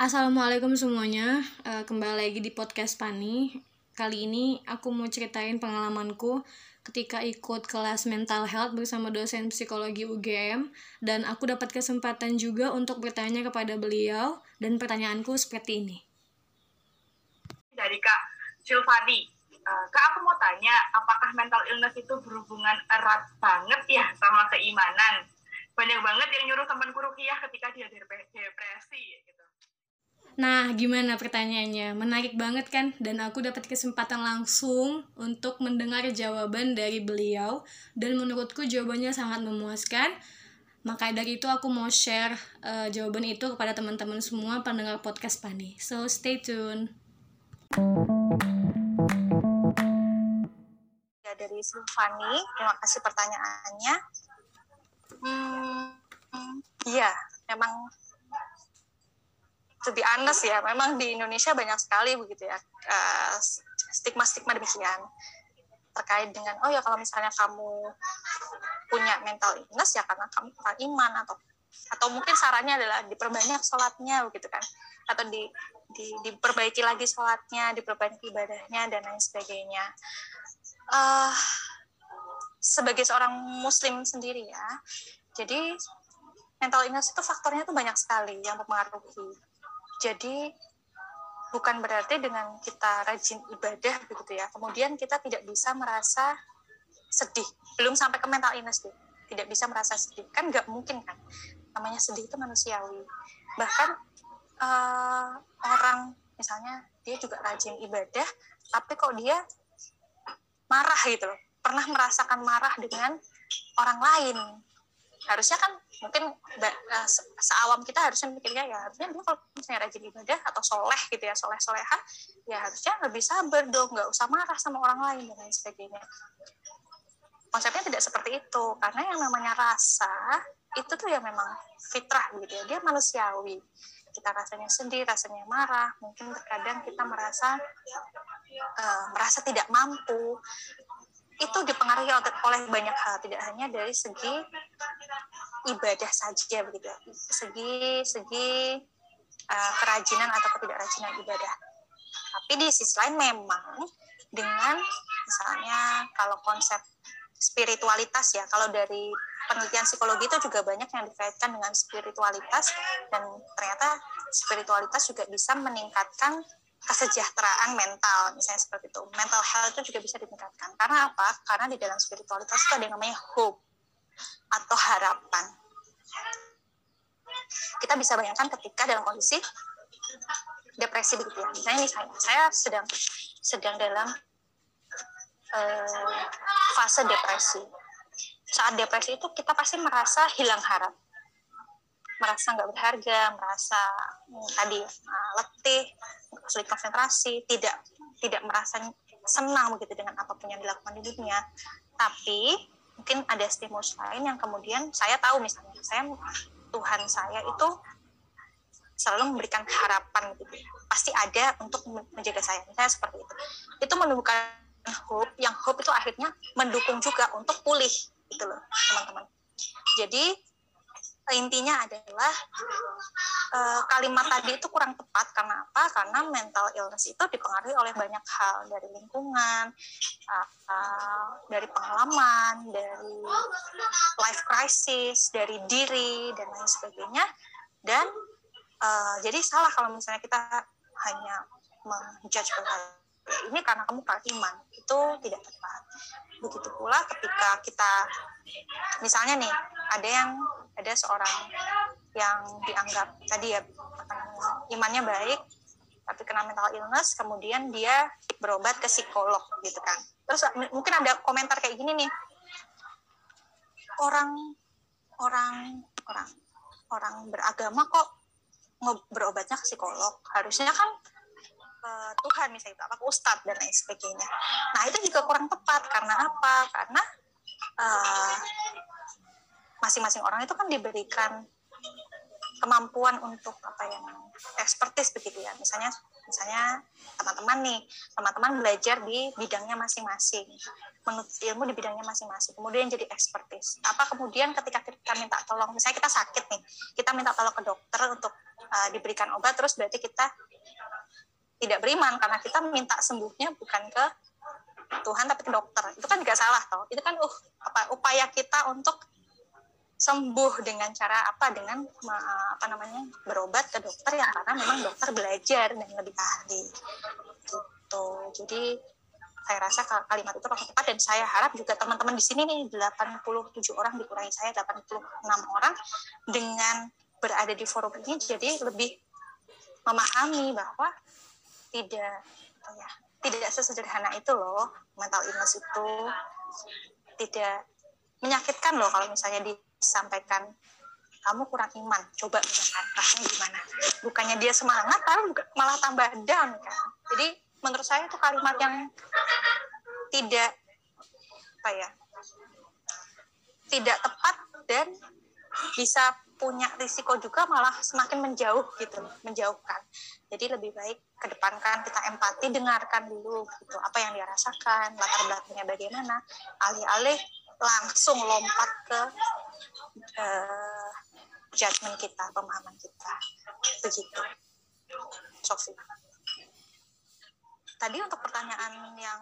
Assalamualaikum semuanya, uh, kembali lagi di podcast Pani. Kali ini aku mau ceritain pengalamanku ketika ikut kelas mental health bersama dosen psikologi UGM dan aku dapat kesempatan juga untuk bertanya kepada beliau dan pertanyaanku seperti ini. Dari Kak Silvadi, uh, Kak aku mau tanya, apakah mental illness itu berhubungan erat banget ya sama keimanan? Banyak banget yang nyuruh temanku rukiah ketika dia depresi gitu Nah, gimana pertanyaannya? Menarik banget kan? Dan aku dapat kesempatan langsung untuk mendengar jawaban dari beliau dan menurutku jawabannya sangat memuaskan. Maka dari itu aku mau share uh, jawaban itu kepada teman-teman semua pendengar podcast Pani. So, stay tune. Ya, dari Silvani, terima kasih pertanyaannya. Hmm, iya, memang to be honest ya, memang di Indonesia banyak sekali begitu ya uh, stigma-stigma demikian terkait dengan oh ya kalau misalnya kamu punya mental illness ya karena kamu kurang iman atau atau mungkin sarannya adalah diperbanyak sholatnya begitu kan atau di, di diperbaiki lagi sholatnya diperbanyak ibadahnya dan lain sebagainya. Uh, sebagai seorang muslim sendiri ya jadi mental illness itu faktornya tuh banyak sekali yang mempengaruhi jadi bukan berarti dengan kita rajin ibadah begitu ya, kemudian kita tidak bisa merasa sedih. Belum sampai ke mental illness deh. Tidak bisa merasa sedih. Kan nggak mungkin kan. Namanya sedih itu manusiawi. Bahkan uh, orang misalnya dia juga rajin ibadah, tapi kok dia marah gitu loh. Pernah merasakan marah dengan orang lain harusnya kan mungkin uh, seawam kita harusnya mikirnya ya harusnya dia kalau misalnya rajin ibadah atau soleh gitu ya soleh soleha ya harusnya lebih sabar dong nggak usah marah sama orang lain dan lain sebagainya. Konsepnya tidak seperti itu karena yang namanya rasa itu tuh ya memang fitrah gitu ya dia manusiawi. Kita rasanya sedih rasanya marah mungkin terkadang kita merasa uh, merasa tidak mampu. Itu dipengaruhi oleh banyak hal tidak hanya dari segi ibadah saja begitu ya. segi segi uh, kerajinan atau ketidakrajinan ibadah. Tapi di sisi lain memang dengan misalnya kalau konsep spiritualitas ya kalau dari penelitian psikologi itu juga banyak yang dikaitkan dengan spiritualitas dan ternyata spiritualitas juga bisa meningkatkan kesejahteraan mental misalnya seperti itu. Mental health itu juga bisa ditingkatkan. Karena apa? Karena di dalam spiritualitas itu ada yang namanya hope atau harapan. Kita bisa bayangkan ketika dalam kondisi depresi begitu ya. Misalnya nih saya saya sedang sedang dalam uh, fase depresi. Saat depresi itu kita pasti merasa hilang harap. Merasa nggak berharga, merasa hmm, tadi uh, letih, sulit konsentrasi, tidak tidak merasa senang begitu dengan apa pun yang dilakukan di dunia. Tapi mungkin ada stimulus lain yang kemudian saya tahu misalnya saya Tuhan saya itu selalu memberikan harapan gitu. Pasti ada untuk menjaga saya misalnya seperti itu. Itu menumbuhkan hope yang hope itu akhirnya mendukung juga untuk pulih gitu loh teman-teman. Jadi intinya adalah uh, kalimat tadi itu kurang tepat karena apa? Karena mental illness itu dipengaruhi oleh banyak hal dari lingkungan, uh, uh, dari pengalaman, dari life crisis, dari diri dan lain sebagainya. Dan uh, jadi salah kalau misalnya kita hanya menjudge bahwa ini karena kamu kurang iman itu tidak tepat. Begitu pula ketika kita misalnya nih ada yang ada seorang yang dianggap tadi ya imannya baik tapi kena mental illness kemudian dia berobat ke psikolog gitu kan. Terus mungkin ada komentar kayak gini nih. Orang orang orang orang beragama kok berobatnya ke psikolog? Harusnya kan uh, Tuhan misalnya itu apa Ustadz dan lain sebagainya. Nah itu juga kurang tepat. Karena apa? Karena uh, masing-masing orang itu kan diberikan kemampuan untuk apa yang ekspertis begitu ya. Ya misalnya misalnya teman-teman nih teman-teman belajar di bidangnya masing-masing menurut ilmu di bidangnya masing-masing kemudian jadi ekspertis apa kemudian ketika kita minta tolong misalnya kita sakit nih kita minta tolong ke dokter untuk uh, diberikan obat terus berarti kita tidak beriman karena kita minta sembuhnya bukan ke Tuhan tapi ke dokter. Itu kan nggak salah toh. Itu kan uh apa upaya kita untuk sembuh dengan cara apa? Dengan apa namanya berobat ke dokter yang karena memang dokter belajar dan lebih ahli. Gitu. Jadi saya rasa kalimat itu paling tepat dan saya harap juga teman-teman di sini nih 87 orang dikurangi saya 86 orang dengan berada di forum ini jadi lebih memahami bahwa tidak ya tidak sesederhana itu loh mental illness itu tidak menyakitkan loh kalau misalnya di sampaikan kamu kurang iman. Coba misalkan rasanya gimana? Bukannya dia semangat tapi malah tambah down kan. Jadi menurut saya itu kalimat yang tidak apa ya tidak tepat dan bisa punya risiko juga malah semakin menjauh gitu menjauhkan. Jadi lebih baik kedepankan kita empati dengarkan dulu gitu apa yang dia rasakan latar belakangnya bagaimana. Alih-alih langsung lompat ke judgement kita, pemahaman kita. Begitu. Sofi. Tadi untuk pertanyaan yang